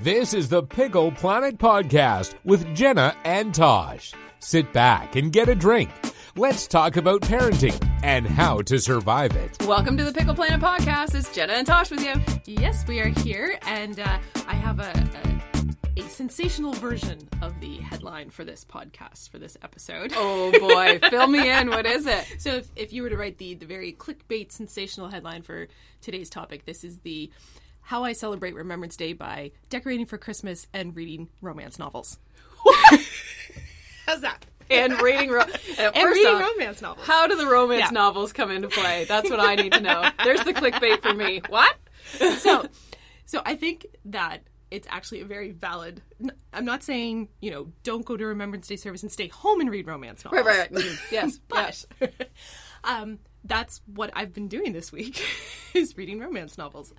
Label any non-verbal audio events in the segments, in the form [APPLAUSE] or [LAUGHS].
This is the Pickle Planet Podcast with Jenna and Tosh. Sit back and get a drink. Let's talk about parenting and how to survive it. Welcome to the Pickle Planet podcast. It's Jenna and Tosh with you. Yes, we are here, and uh, I have a, a a sensational version of the headline for this podcast for this episode. Oh boy, [LAUGHS] fill me in. What is it? So, if, if you were to write the the very clickbait sensational headline for today's topic, this is the "How I Celebrate Remembrance Day by Decorating for Christmas and Reading Romance Novels." How's that? And reading, ro- [LAUGHS] and And reading romance novels. How do the romance Yeah. novels come into play? That's what I need to know. [LAUGHS] There's the clickbait for me. What? so so i think that it's actually a very valid I'm not saying you know don't go to remembrance day service and stay home and read romance novels Right, right, right. Mhm. Yes, [LAUGHS] yes. but um, that's what i've been doing this week [LAUGHS] is reading romance novels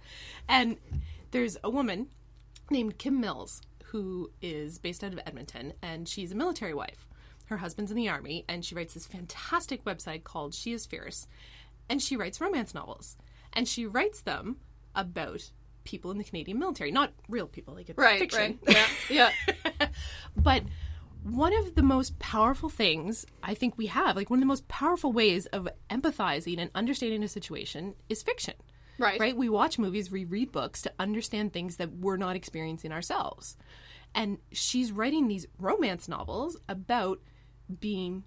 and there's a woman named kim mills who is based out of edmonton and she's a military wife her husband's in the army and she writes this fantastic website called she is fierce and she writes romance novels and she writes them about people in the canadian military not real people like it's Right, fiction right. Yeah, yeah. [LAUGHS] but one of the most powerful things I think we have, like one of the most powerful ways of empathizing and understanding a situation is fiction. Right. Right? We watch movies, we read books to understand things that we're not experiencing ourselves. And she's writing these romance novels about being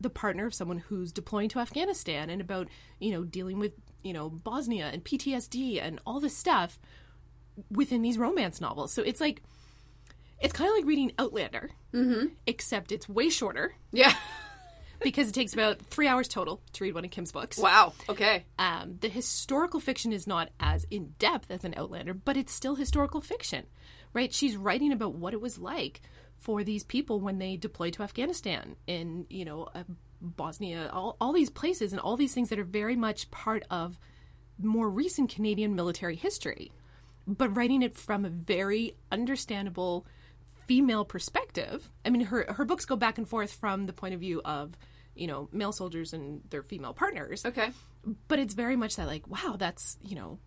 the partner of someone who's deploying to Afghanistan and about, you know, dealing with, you know, Bosnia and PTSD and all this stuff within these romance novels. So it's like it's kind of like reading Outlander, mm-hmm. except it's way shorter Yeah. [LAUGHS] because it takes about three hours total to read one of Kim's books. Wow. Okay. Um, the historical fiction is not as in depth as an Outlander, but it's still historical fiction, right? She's writing about what it was like for these people when they deployed to Afghanistan in you know uh, Bosnia, all all these places and all these things that are very much part of more recent Canadian military history, but writing it from a very understandable female perspective. I mean, her her books go back and forth from the point of view of you know male soldiers and their female partners Okay. but it's very much that like wow that's you know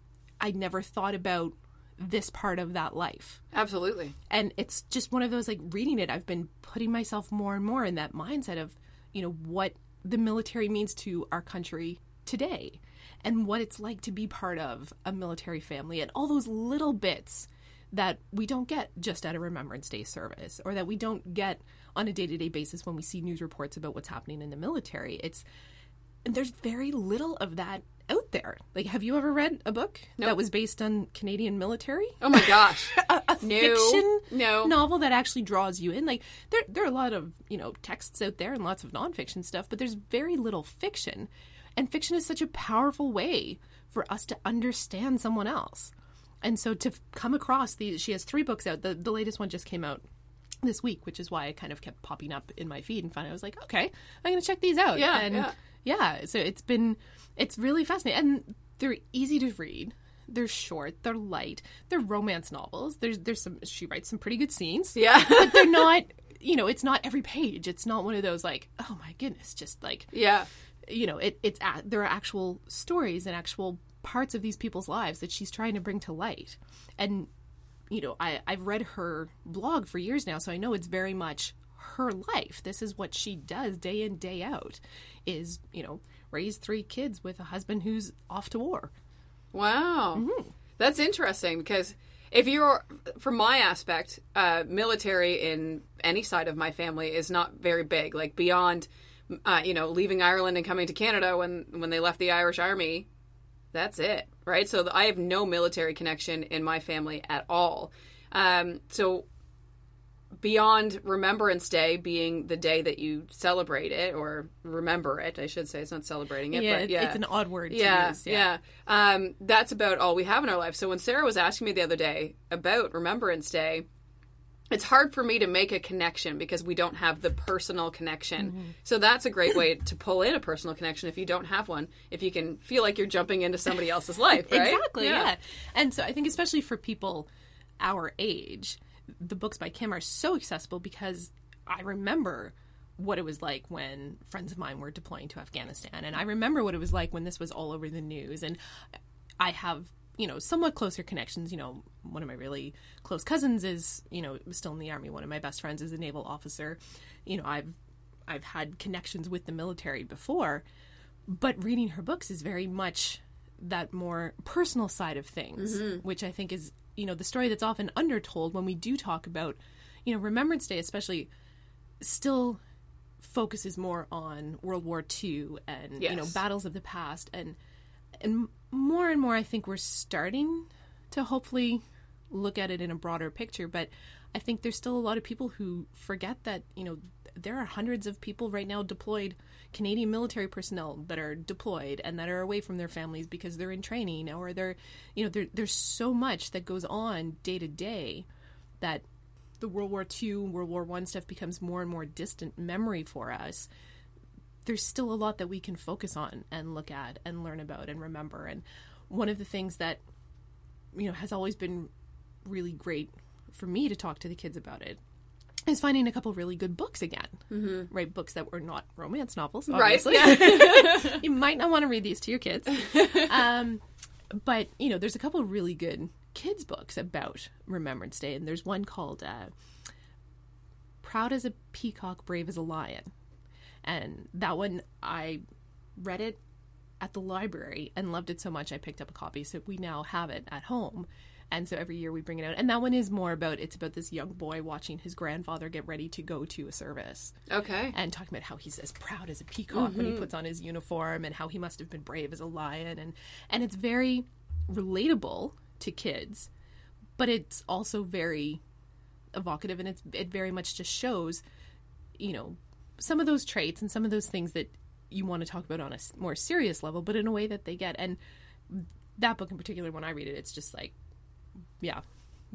i never thought about this part of that life Absolutely. and it's just one of those like reading it i've been putting myself more and more in that mindset of you know what the military means to our country today and what it's like to be part of a military family and all those little bits that we don't get just at a remembrance day service or that we don't get on a day-to-day basis when we see news reports about what's happening in the military it's and there's very little of that out there. Like, have you ever read a book that was based on Canadian military? Oh my gosh. [LAUGHS] A, a No. fiction No. novel that actually draws you in. Like, there there are a lot of you know texts out there and lots of nonfiction stuff, but there's very little fiction. And fiction is such a powerful way for us to understand someone else. And so to come across these, she has three books out. The the latest one just came out this week, which is why I kind of kept popping up in my feed and finally I was like, okay, I'm going to check these out. Yeah, and yeah. yeah, so it's been it's really fascinating and they're easy to read. They're short, they're light, they're romance novels. There's there's some she writes some pretty good scenes. Yeah. But they're [LAUGHS] not, you know, it's not every page. It's not one of those like, oh my goodness, just like yeah. you know, it, it's a, there are actual stories and actual parts of these people's lives that she's trying to bring to light. And you know, I I've read her blog for years now, so I know it's very much her life. This is what she does day in day out. Is you know raise three kids with a husband who's off to war. Wow. Mm-hmm. That's interesting because if you're, from my aspect, uh, military in any side of my family is not very big. Like beyond, uh, you know, leaving Ireland and coming to Canada when when they left the Irish Army, that's it, right? So I have no military connection in my family at all. Um, so beyond Remembrance Day being the day that you celebrate it or remember it, I should say, it's not celebrating it, yeah, but yeah, it's an odd word. To yeah, use, yeah. Um, that's about all we have in our life. So when Sarah was asking me the other day about Remembrance Day, it's hard for me to make a connection because we don't have the personal connection. Mm-hmm. So that's a great way to pull in a personal connection if you don't have one. If you can feel like you're jumping into somebody else's life, right? Exactly, yeah. And so I think especially for people our age, the books by Kim are so accessible because I remember what it was like when friends of mine were deploying to Afghanistan and I remember what it was like when this was all over the news and I have you know, somewhat closer connections. You know, one of my really close cousins is, you know, still in the army. One of my best friends is a naval officer. You know, I've I've had connections with the military before, but reading her books is very much that more personal side of things, mm-hmm. which I think is, you know, the story that's often undertold when we do talk about, you know, Remembrance Day, especially, still focuses more on World War II and you know battles of the past and and more and more I think we're starting to hopefully look at it in a broader picture but I think there's still a lot of people who forget that you know there are hundreds of people right now deployed Canadian military personnel that are deployed and that are away from their families because they're in training or they're you know there, there's so much that goes on day to day that the World War II, World War One stuff becomes more and more distant memory for us, there's still a lot that we can focus on and look at and learn about and remember. And one of the things that you know has always been really great for me to talk to the kids about it is finding a couple really good books again, mm-hmm. right? Books that were not romance novels, Right, obviously. [LAUGHS] you might not want to read these to your kids. [LAUGHS] Um, but you know, there's a couple really good kids books about Remembrance Day, and there's one called uh, "Proud as a Peacock, Brave as a Lion," and that one I read it at the library and loved it so much I picked up a copy. So we now have it at home. And so every year we bring it out. And that one is more about it's about this young boy watching his grandfather get ready to go to a service Okay. and talking about how he's as proud as a peacock when he mm-hmm. puts on his uniform and how he must have been brave as a lion and and it's very relatable to kids but it's also very evocative and it's it very much just shows you know some of those traits and some of those things that you want to talk about on a more serious level but in a way that they get and that book in particular when i read it it's just like yeah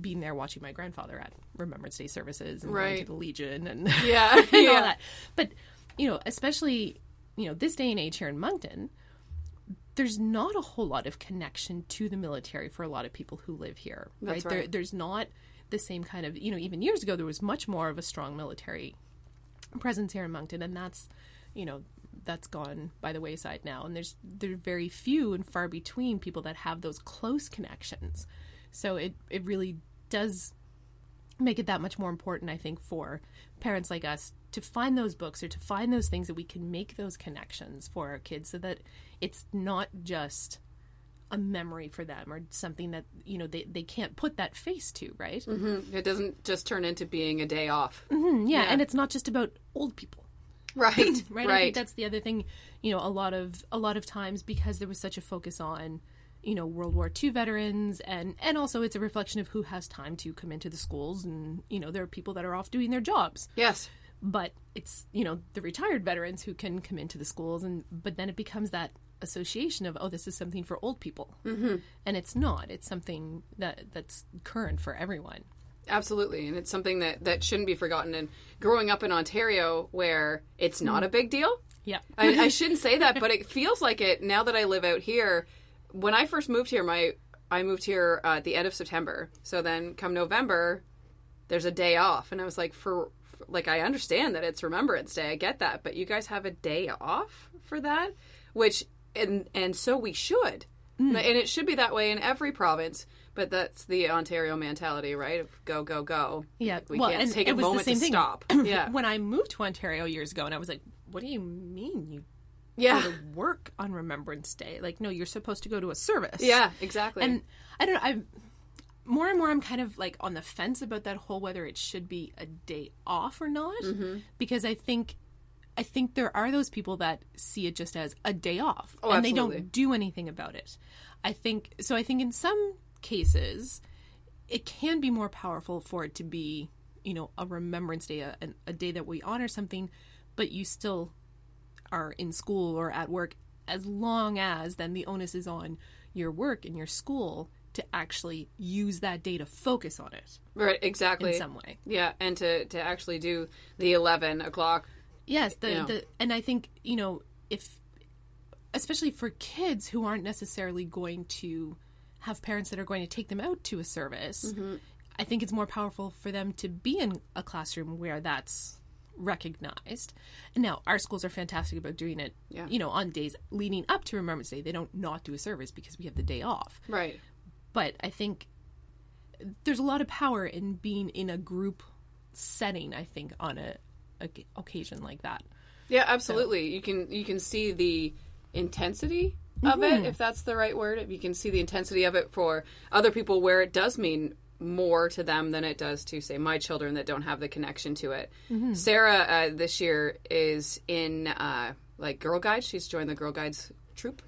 being there watching my grandfather at remembrance day services and going to the legion and [LAUGHS] Yeah. and all that. But you know, especially you know this day and age here in Moncton, there's not a whole lot of connection to the military for a lot of people who live here. There, right. there's not the same kind of you know even years ago there was much more of a strong military presence here in Moncton, and that's you know that's gone by the wayside now. And there's there are very few and far between people that have those close connections. So it it really does make it that much more important, I think, for parents like us to find those books or to find those things that we can make those connections for our kids so that it's not just a memory for them or something that, you know, they, they can't put that face to, right? It doesn't just turn into being a day off. Mm, yeah, and it's not just about old people. Right. Right? [LAUGHS] right. I think that's the other thing, you know, a lot of a lot of times because there was such a focus on you know World War II veterans and and also it's a reflection of who has time to come into the schools and you know there are people that are off doing their jobs yes. but it's you know the retired veterans who can come into the schools and but then it becomes that association of oh this is something for old people. Mm-hmm. and it's not. It's something that that's current for everyone. Absolutely, and it's something that that shouldn't be forgotten. And growing up in Ontario, where it's not a big deal, yeah. I, I [LAUGHS] shouldn't say that, but it feels like it now that I live out here. When I first moved here, my I moved here uh, at the end of September. So then, come November, there's a day off, and I was like, for, for like I understand that it's Remembrance Day, I get that, but you guys have a day off for that, which and and so we should, and it should be that way in every province. But that's the Ontario mentality, right? Of go, go, go. Yeah, we well, can't take it a was the moment same to thing. stop. [CLEARS THROAT] Yeah, when I moved to Ontario years ago, and I was like, "What do you mean you yeah, go to work on Remembrance Day? Like, no, you're supposed to go to a service." yeah, exactly. and I don't know. I'm more and more. I'm kind of like on the fence about that whole whether it should be a day off or not, Mm-hmm. because I think. I think there are those people that see it just as a day off Oh, and they don't do anything about it. I think so I think in some cases it can be more powerful for it to be, you know, a remembrance day, a, a day that we honor something, but you still are in school or at work, as long as then the onus is on your work and your school to actually use that day to focus on it right, exactly. in some way. Yeah, and to to actually do the eleven o'clock. Yes, the, Yeah. the and I think you know if, especially for kids who aren't necessarily going to have parents that are going to take them out to a service, mm-hmm. I think it's more powerful for them to be in a classroom where that's recognized. And now our schools are fantastic about doing it. Yeah. You know, on days leading up to Remembrance Day, they don't not do a service because we have the day off. Right. but I think there's a lot of power in being in a group setting. I think on a occasion like that. Yeah, absolutely. You can you can see the intensity of it, if that's the right word. You can see the intensity of it for other people where it does mean more to them than it does to say my children that don't have the connection to it. Sarah uh, this year is in uh, like Girl Guides. She's joined the Girl Guides troop,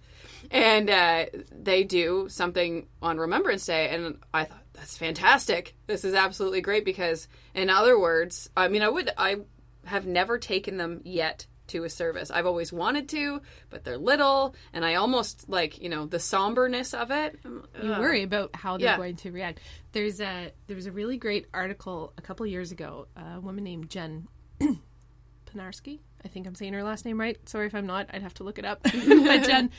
and uh, they do something on Remembrance Day, and I thought that's fantastic. This is absolutely great because, in other words, I mean, I would I have never taken them yet to a service. I've always wanted to, but they're little, and I almost like you know the somberness of it. Um, you worry about how they're yeah. going to react. There's a there was a really great article a couple years ago. A woman named Jen [CLEARS THROAT] Panarski. I think I'm saying her last name right. Sorry if I'm not. I'd have to look it up. [LAUGHS] but Jen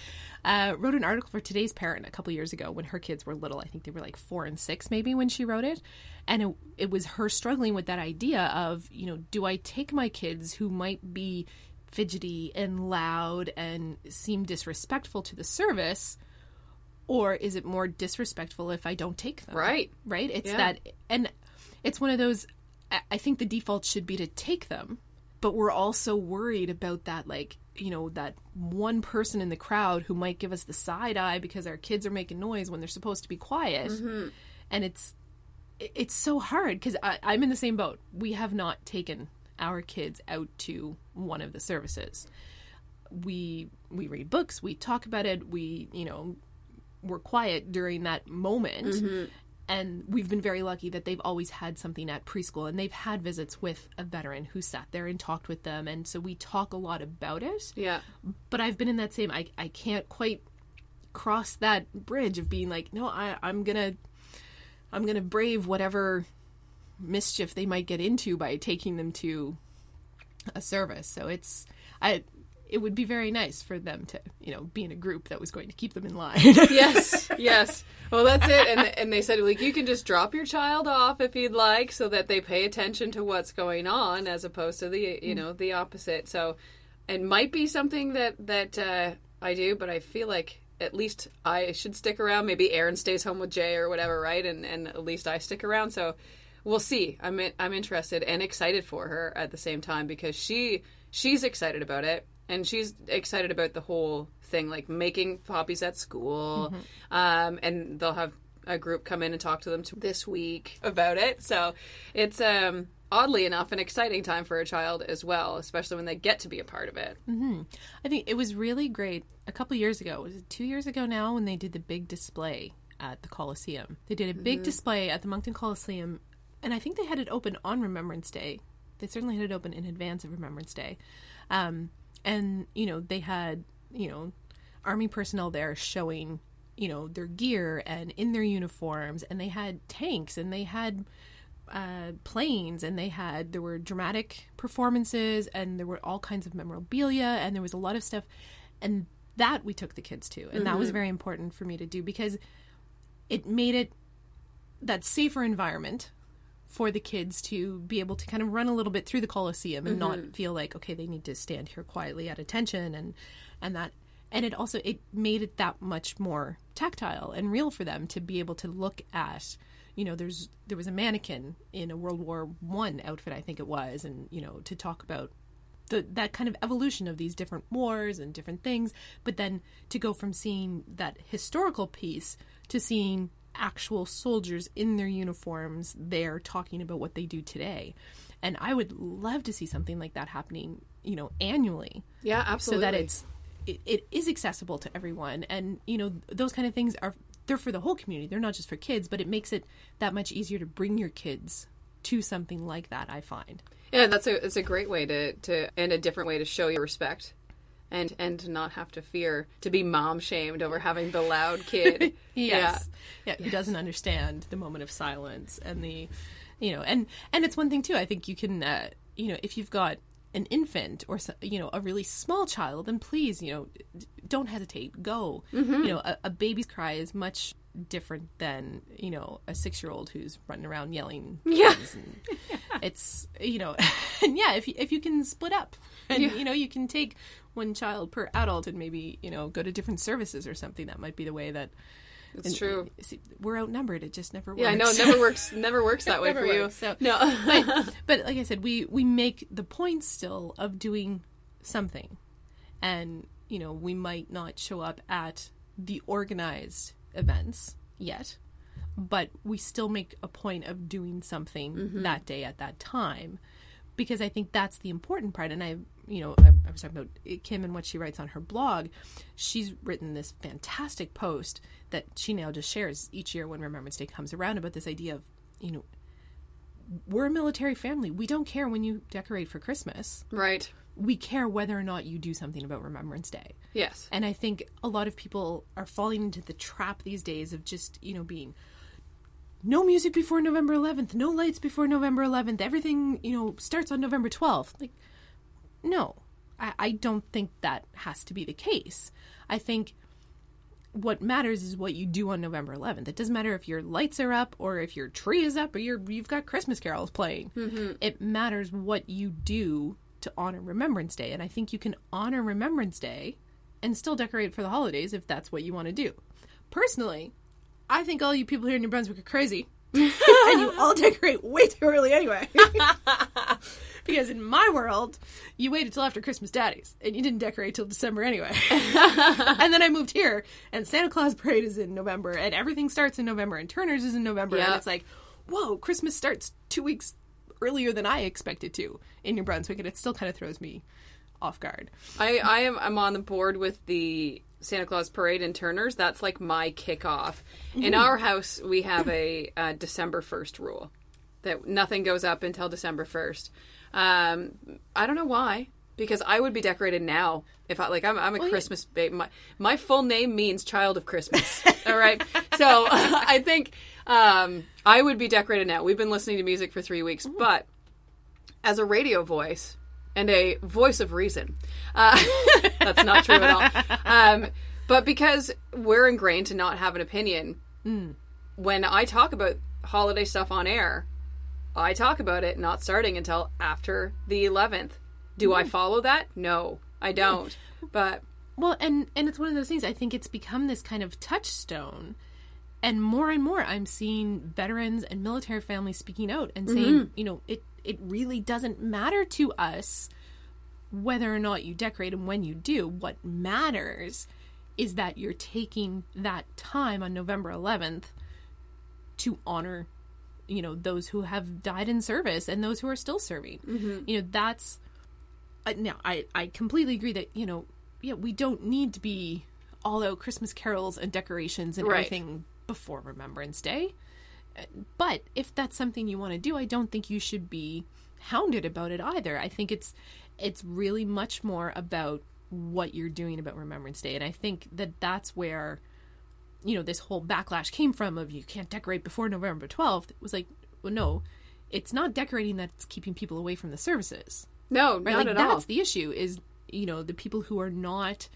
uh, wrote an article for Today's Parent a couple years ago when her kids were little. I think they were like four and six, maybe, when she wrote it. And it, it was her struggling with that idea of, you know, do I take my kids who might be fidgety and loud and seem disrespectful to the service? Or is it more disrespectful if I don't take them? Right. Right? It's Yeah. that, and it's one of those, I- I think the default should be to take them, but we're also worried about that, like, you know, that one person in the crowd who might give us the side eye because our kids are making noise when they're supposed to be quiet. Mm-hmm. And it's, it's so hard because I'm in the same boat. We have not taken our kids out to one of the services. We we read books, we talk about it, we you know we're quiet during that moment. Mm-hmm. And we've been very lucky that they've always had something at preschool and they've had visits with a veteran who sat there and talked with them. And so we talk a lot about it. Yeah. But I've been in that same, I, I can't quite cross that bridge of being like, no, I, I'm going to, I'm going to brave whatever mischief they might get into by taking them to a service. So it's, I, it would be very nice for them to, you know, be in a group that was going to keep them in line. [LAUGHS] yes, [LAUGHS] yes. Well, that's it. And and they said like you can just drop your child off if you'd like, so that they pay attention to what's going on, as opposed to the you know the opposite. So it might be something that that uh, I do, but I feel like at least I should stick around. Maybe Aaron stays home with Jay or whatever, right? And and at least I stick around. So we'll see. I'm in, I'm interested and excited for her at the same time because she she's excited about it and she's excited about the whole thing, like making poppies at school. Um, and they'll have a group come in and talk to them t- this week about it. So it's um, oddly enough an exciting time for a child as well, especially when they get to be a part of it. I think it was really great a couple years ago. Was it two years ago now when they did the big display at the Coliseum? They did a big display at the Moncton Coliseum, and I think they had it open on Remembrance Day. They certainly had it open in advance of Remembrance Day. Um, and, you know, they had, you know, Army personnel there showing, you know, their gear and in their uniforms, and they had tanks and they had uh, planes and they had there were dramatic performances and there were all kinds of memorabilia and there was a lot of stuff. And that we took the kids to. And that was very important for me to do because it made it that safer environment for the kids to be able to kind of run a little bit through the coliseum and not mm-hmm. feel like okay they need to stand here quietly at attention and and that and it also it made it that much more tactile and real for them to be able to look at you know there's there was a mannequin in a world war one outfit i think it was and you know to talk about the, that kind of evolution of these different wars and different things but then to go from seeing that historical piece to seeing actual soldiers in their uniforms there talking about what they do today. And i would love to see something like that happening you know annually. Yeah, absolutely. so that it's it, it is accessible to everyone. And you know those kind of things are they're for the whole community. They're not just for kids but it makes it that much easier to bring your kids to something like that i find. Yeah, that's a it's a great way to to and a different way to show your respect. And, and to not have to fear to be mom shamed over having the loud kid. [LAUGHS] yes. Yeah, who doesn't understand the moment of silence and the you know and and it's one thing too i think you can uh, you know if you've got an infant or you know a really small child then please you know don't hesitate. Go. You know a, a baby's cry is much different than you know a six year old who's running around yelling Yeah. and [LAUGHS] it's you know [LAUGHS] and yeah if you, if you can split up [LAUGHS] and you know you can take one child per adult and maybe you know go to different services or something that might be the way that It's true. see, we're outnumbered. It just never works. Yeah, I know it never works. [LAUGHS] Never works that way for you. so- No, but, but like I said, we we make the point still of doing something, and you know we might not show up at the organized events yet, but we still make a point of doing something mm-hmm. that day at that time, because I think that's the important part. And I, you know, I, I was talking about Kim and what she writes on her blog. She's written this fantastic post that she now just shares each year when Remembrance Day comes around about this idea of, you know, we're a military family. We don't care when you decorate for Christmas. right. We care whether or not you do something about Remembrance Day. Yes. And I think a lot of people are falling into the trap these days of just, you know, being no music before November 11th, no lights before November 11th, everything, you know, starts on November 12th. Like, no, I, I don't think that has to be the case. I think what matters is what you do on November 11th. It doesn't matter if your lights are up or if your tree is up or you're, you've got Christmas carols playing. Mm-hmm. It matters what you do to honor Remembrance Day. And I think you can honor Remembrance Day and still decorate for the holidays if that's what you want to do. Personally, I think all you people here in New Brunswick are crazy. [LAUGHS] and you all decorate way too early anyway. [LAUGHS] because in my world, you waited till after Christmas daddies and you didn't decorate till December anyway. [LAUGHS] and then I moved here and Santa Claus parade is in November and everything starts in November and Turner's is in November and it's like, whoa, Christmas starts two weeks earlier than I expected to in New Brunswick and it still kind of throws me off guard. I, I am I'm on the board with the Santa Claus parade in Turner's. That's like my kickoff. In our house, we have a uh, December first rule that nothing goes up until December first. Um, I don't know why, because I would be decorated now if I like. I'm, I'm a Christmas babe. My my full name means child of Christmas. [LAUGHS] all right, so [LAUGHS] I think um, I would be decorated now. We've been listening to music for three weeks, but as a radio voice and a voice of reason. Uh, [LAUGHS] that's not true at all. Um, but because we're ingrained to not have an opinion, when I talk about holiday stuff on air, I talk about it not starting until after the 11th. Do I follow that? No, I don't. But Well, and and it's one of those things. I think it's become this kind of touchstone, and more and more, I'm seeing veterans and military families speaking out and saying, you know, it it really doesn't matter to us whether or not you decorate and when you do. What matters is that you're taking that time on November 11th to honor you know those who have died in service and those who are still serving you know that's uh, now I, I completely agree that you know yeah we don't need to be all out christmas carols and decorations and Right. everything before remembrance day but if that's something you want to do i don't think you should be hounded about it either. I think it's it's really much more about what you're doing about remembrance day. And i think that that's where you know this whole backlash came from of you can't decorate before November 12th it was like well no it's not decorating that's keeping people away from the services. No, right? not like at that's all. the issue is you know the people who are not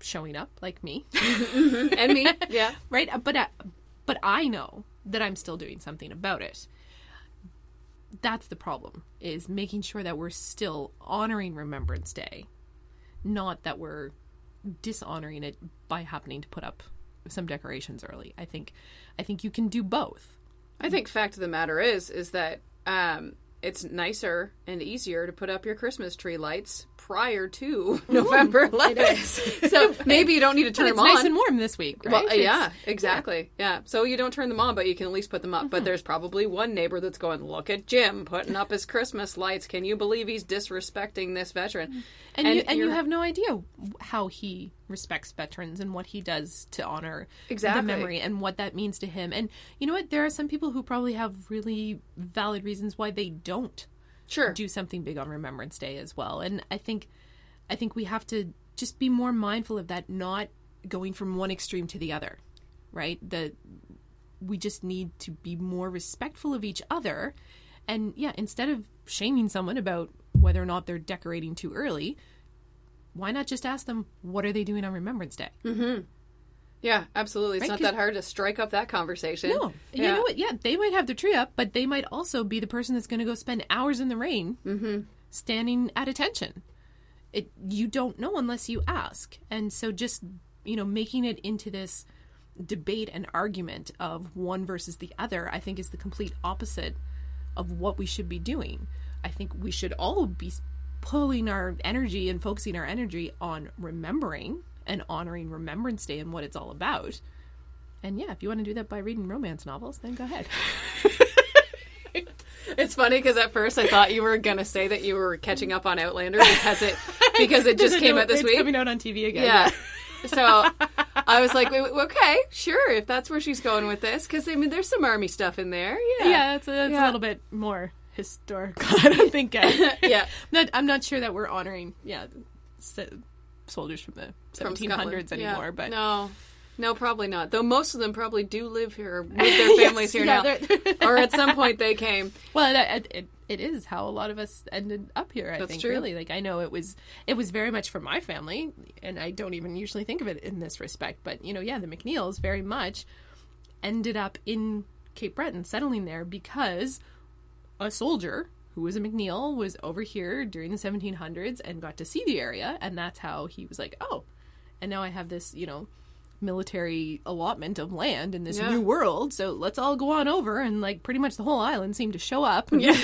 showing up like me. [LAUGHS] And me, [LAUGHS] yeah. right? But uh, but I know that I'm still doing something about it. That's the problem is making sure that we're still honoring remembrance day not that we're dishonoring it by happening to put up some decorations early. I think i think you can do both. I think fact of the matter is is that um, it's nicer and easier to put up your Christmas tree lights prior to [LAUGHS] [LAUGHS] November 11th. So maybe you don't need to turn but it's nice and warm this week right Well, yeah, exactly. Yeah. So you don't turn them on, but you can at least put them up. But uh-huh. there's probably one neighbor that's going, "Look at Jim putting up his Christmas lights. Can you believe he's disrespecting this veteran?" and, you and you have no idea how he respects veterans and what he does to honor Exactly. the memory and what that means to him and you know what there are some people who probably have really valid reasons why they don't sure. do something big on remembrance day as well. And i think i think we have to just be more mindful of that not going from one extreme to the other right? That we just need to be more respectful of each other. And yeah instead of shaming someone about whether or not they're decorating too early why not just ask them what are they doing on remembrance day mm-hmm. Yeah, absolutely. It's Right, not that hard to strike up that conversation. no you know what yeah they might have their tree up but they might also be the person that's going to go spend hours in the rain mm-hmm. standing at attention it you don't know unless you ask and so just you know making it into this debate and argument of one versus the other, I think is the complete opposite of what we should be doing. I think we should all be pulling our energy and focusing our energy on remembering and honoring Remembrance Day and what it's all about. And yeah, if you want to do that by reading romance novels, then go ahead. [LAUGHS] It's funny because at first I thought you were gonna say that you were catching up on Outlander because it [LAUGHS] because it just came out this it's week. coming out on TV again. Yeah. [LAUGHS] So I was like, okay, sure, if that's where she's going with this, because I mean, there's some army stuff in there. Yeah, yeah, it's, a, it's Yeah. a little bit more historical. I don't think. Uh, yeah. not, I'm not sure that we're honoring, yeah, s- soldiers from the From 1700s Scotland. anymore. Yeah. But no, no, probably not. Though most of them probably do live here with their [LAUGHS] families here yeah, now, [LAUGHS] or at some point they came. well, it, it, it is how a lot of us ended up here. I That's think true. really, like I know it was it was very much for my family, and I don't even usually think of it in this respect. But you know, yeah, the McNeils very much ended up in Cape Breton, settling there because a soldier who was a McNeil was over here during the 1700s and got to see the area, and that's how he was like, oh, and now I have this, you know, military allotment of land in this Yeah. new world, so let's all go on over, and like pretty much the whole island seemed to show up, and, Yeah.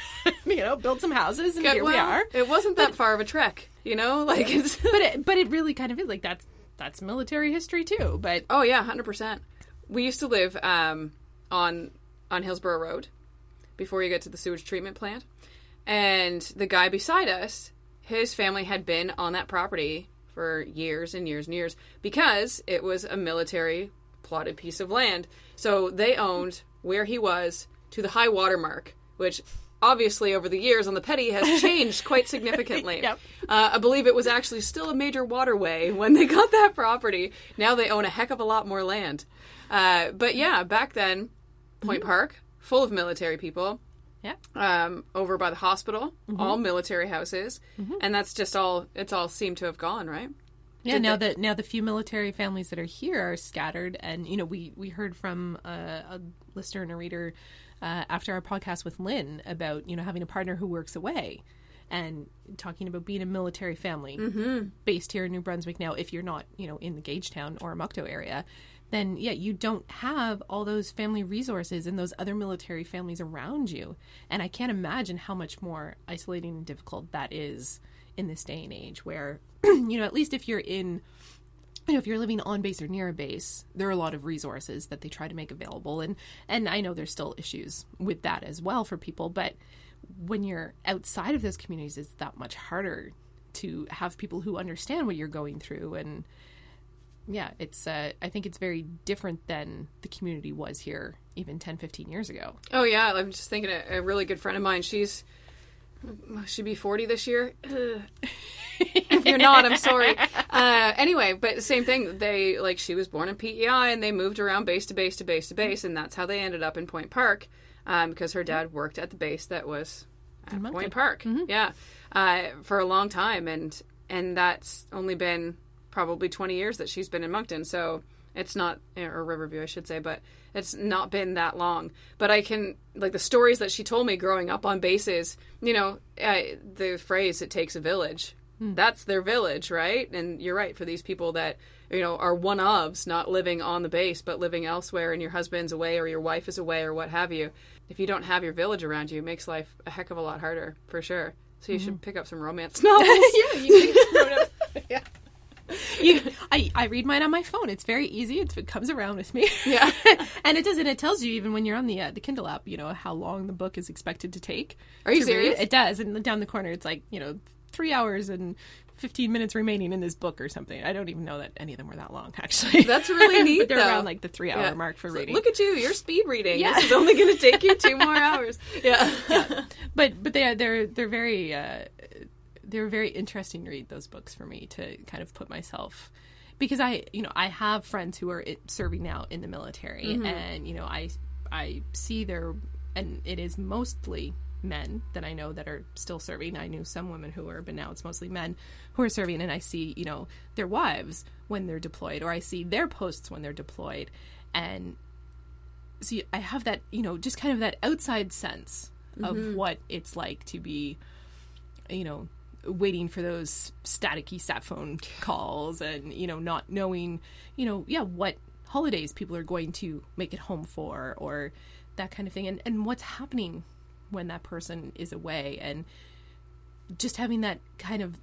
[LAUGHS] you know, build some houses, and Yeah, here we are. It wasn't that far of a trek, you know. [LAUGHS] Like, it's, [LAUGHS] But it, but it really kind of is like that's that's military history too. But oh yeah, hundred percent. We used to live um, on on Hillsborough Road before you get to the sewage treatment plant, and the guy beside us, his family had been on that property for years and years and years because it was a military plotted piece of land. So they owned where he was to the high water mark, which obviously over the years on the petty has [LAUGHS] changed quite significantly. Yep. Uh, I believe it was actually still a major waterway when they got that property. Now they own a heck of a lot more land. Uh, but yeah, back then, Point Park, full of military people, yeah, um, over by the hospital, all military houses, and that's just all. It's all seemed to have gone right. yeah. Did Now they- that now the few military families that are here are scattered, and you know we we heard from a, a listener and a reader uh, after our podcast with Lynn about you know having a partner who works away. And talking about being a military family based here in New Brunswick now, if you're not, you know, in the Gagetown or Oromocto area, then yeah, you don't have all those family resources and those other military families around you. And I can't imagine how much more isolating and difficult that is in this day and age where, [CLEARS THROAT] you know, at least if you're in you know, if you're living on base or near a base, there are a lot of resources that they try to make available, and and I know there's still issues with that as well for people. But when you're outside of those communities, it's that much harder to have people who understand what you're going through, and yeah, it's uh, I think it's very different than the community was here even 10, 15 years ago. Oh yeah, I'm just thinking a, a really good friend of mine. She's she'd be 40 this year. [LAUGHS] If you're not, I'm sorry. Uh, anyway, but same thing. They like she was born in PEI and they moved around base to base to base to base, and that's how they ended up in Point Park um, because her dad worked at the base that was. Point Park. Yeah, uh, for a long time, and and that's only been probably 20 years that she's been in Moncton. So it's not or Riverview, I should say, but it's not been that long. But I can like the stories that she told me growing up on bases. You know, uh, the phrase "it takes a village." That's their village, right? And you're right for these people that you know are one ofs, not living on the base but living elsewhere, and your husband's away or your wife is away or what have you. If you don't have your village around you, it makes life a heck of a lot harder for sure. So you should pick up some romance [LAUGHS] novels. [LAUGHS] yeah, you [LAUGHS] yeah. [LAUGHS] You, I, I read mine on my phone. It's very easy. It's, it comes around with me. Yeah. [LAUGHS] and it does, and it tells you even when you're on the uh, the Kindle app, you know how long the book is expected to take. Are you to read. serious? It does, and down the corner, it's like you know three hours and fifteen minutes remaining in this book or something. I don't even know that any of them were that long, actually. That's really [LAUGHS] neat, but they're though. around like the three hour Yeah. mark for like, reading. Look at you, you're speed reading. Yeah. This is only going to take you two more hours. Yeah. but but they are they're they're very uh, they're very interesting to read those books for me to kind of put myself because I you know I have friends who are serving now in the military mm-hmm. and you know I I see their and it is mostly men that I know that are still serving. I knew some women who were, but now it's mostly men who are serving. And I see, you know, their wives when they're deployed, or I see their posts when they're deployed. And see, I have that, you know, just kind of that outside sense of mm-hmm. what it's like to be, you know, waiting for those staticky sat phone calls and, you know, not knowing, you know, yeah, what holidays people are going to make it home for or that kind of thing. And and what's happening when that person is away and just having that kind of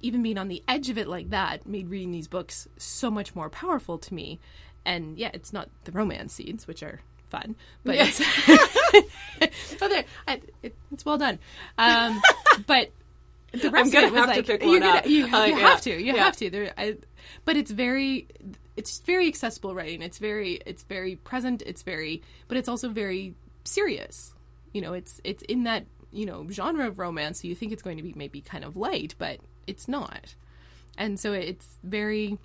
even being on the edge of it like that made reading these books so much more powerful to me. And yeah it's not the romance scenes which are fun but Yeah. it's [LAUGHS] but they're- I, it, it's well done. Um, [LAUGHS] but the rest gonna of it was have to like pick you're one gonna- up. you, Uh, you yeah. have to you Yeah. have to there I, but it's very it's very accessible writing it's very it's very present it's very but it's also very serious you know it's it's in that you know genre of romance so you think it's going to be maybe kind of light but it's not and so it's very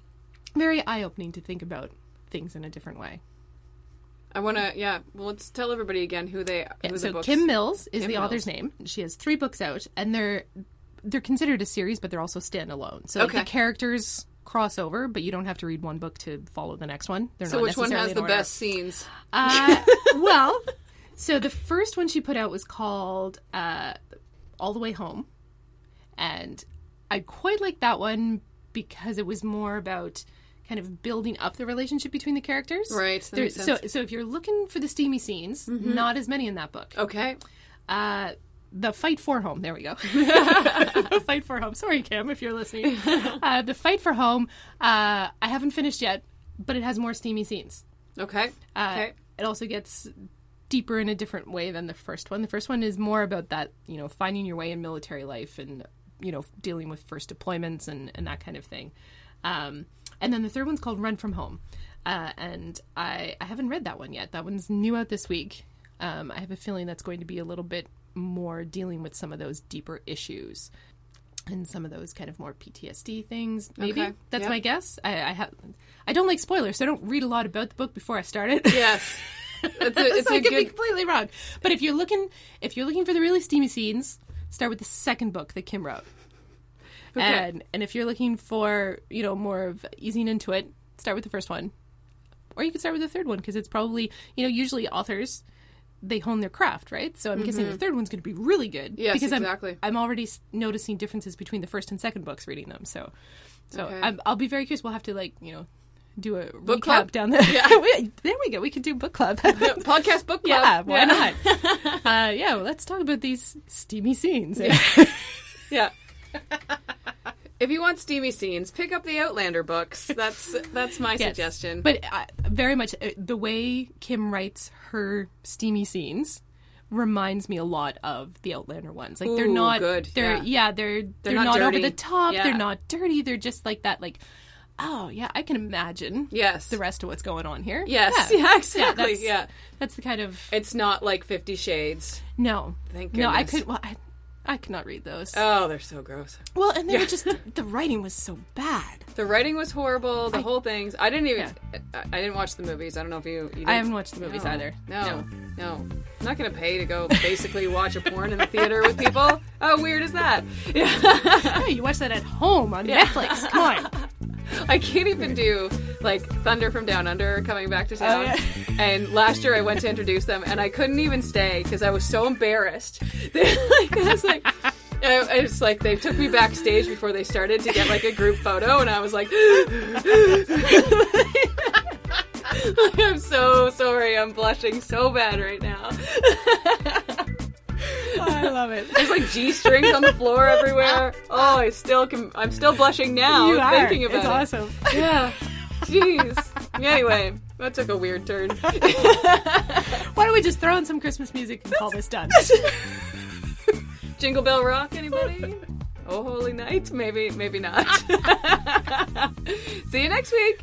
very eye-opening to think about things in a different way I want to, yeah. Well, let's tell everybody again who they, Yeah, who so books. Kim Mills is Kim the author's name. She has three books out, and they're they're considered a series, but they're also standalone. So Okay. the characters cross over, but you don't have to read one book to follow the next one. They're so not which one has the order. best scenes? Uh, [LAUGHS] well, so the first one she put out was called uh, All the Way Home, and I quite like that one because it was more about kind of building up the relationship between the characters. Right, that There- makes so. Mm-hmm. so if you're looking for the steamy scenes, not as many in that book. Okay. Uh, the fight for home. There we go. [LAUGHS] the fight for home. Sorry, Kim, if you're listening. Uh, the fight for home. Uh, I haven't finished yet, but it has more steamy scenes. Okay. Uh, okay. It also gets deeper in a different way than the first one. The first one is more about that, you know, finding your way in military life and you know dealing with first deployments and and that kind of thing. Um, and then the third one's called Run from Home, uh, and I I haven't read that one yet. That one's new out this week. Um, I have a feeling that's going to be a little bit more dealing with some of those deeper issues and some of those kind of more PTSD things. Maybe Okay, that's yeah. my guess. I, I have I don't like spoilers, so I don't read a lot about the book before I start it. Yes. [LAUGHS] It's a, [LAUGHS] it's so a I could be completely wrong. But if you're looking, if you're looking for the really steamy scenes, start with the second book that Kim wrote. Okay. And and if you're looking for you know more of easing into it, start with the first one, or you could start with the third one because it's probably you know usually authors they hone their craft, right? So I'm guessing the third one's going to be really good. Mm-hmm. Yes, because exactly. I'm I'm already s- noticing differences between the first and second books reading them. So so Okay. I'm, I'll be very curious. We'll have to like you know do a Book recap club? down there. Yeah, [LAUGHS] there we go. We could do book club. [LAUGHS] Podcast book [LAUGHS] club. Yeah, why not? uh, yeah, well, let's talk about these steamy scenes. Yeah. If you want steamy scenes, pick up the Outlander books. [LAUGHS] That's that's my Yes. suggestion. But uh, very much uh, the way Kim writes her steamy scenes reminds me a lot of the Outlander ones. Like they're not good, They're yeah. yeah, they're they're, not not, over the top. Yeah. They're not dirty. They're just like that. Like oh yeah, I can imagine. yes. The rest of what's going on here. Yes. Yeah, [LAUGHS] exactly. that's, Yeah. That's the kind of It's not like Fifty Shades. no. Thank No, I could. Well, I, I could not read those. Oh, they're so gross. well, and they were just [LAUGHS] the writing was so bad. The writing was horrible. The whole things. I didn't even. Yeah. I, I didn't watch the movies. I don't know if you. you I haven't watched the movies No, either. No, no, I'm not gonna pay to go basically watch a porn in the theater with people. How weird is that? [LAUGHS] Hey, you watch that at home on Netflix. Come on. [LAUGHS] [LAUGHS] I can't even do like Thunder from Down Under coming back to oh, town. yeah. [LAUGHS] And last year I went to introduce them, and I couldn't even stay because I was so embarrassed. [LAUGHS] like, I was like. I- It's like they took me backstage before they started to get like a group photo, and I was like, I'm so sorry. I'm blushing so bad right now. I love it. There's like G strings on the floor everywhere. Oh, I still can. I'm still blushing now You are. thinking about it's it. awesome. Yeah. [LAUGHS] Jeez. Anyway, that took a weird turn. [LAUGHS] Why don't we just throw in some Christmas music and call this done? [LAUGHS] Jingle Bell Rock, anybody? Oh, Holy Night? Maybe, maybe not. See you next week.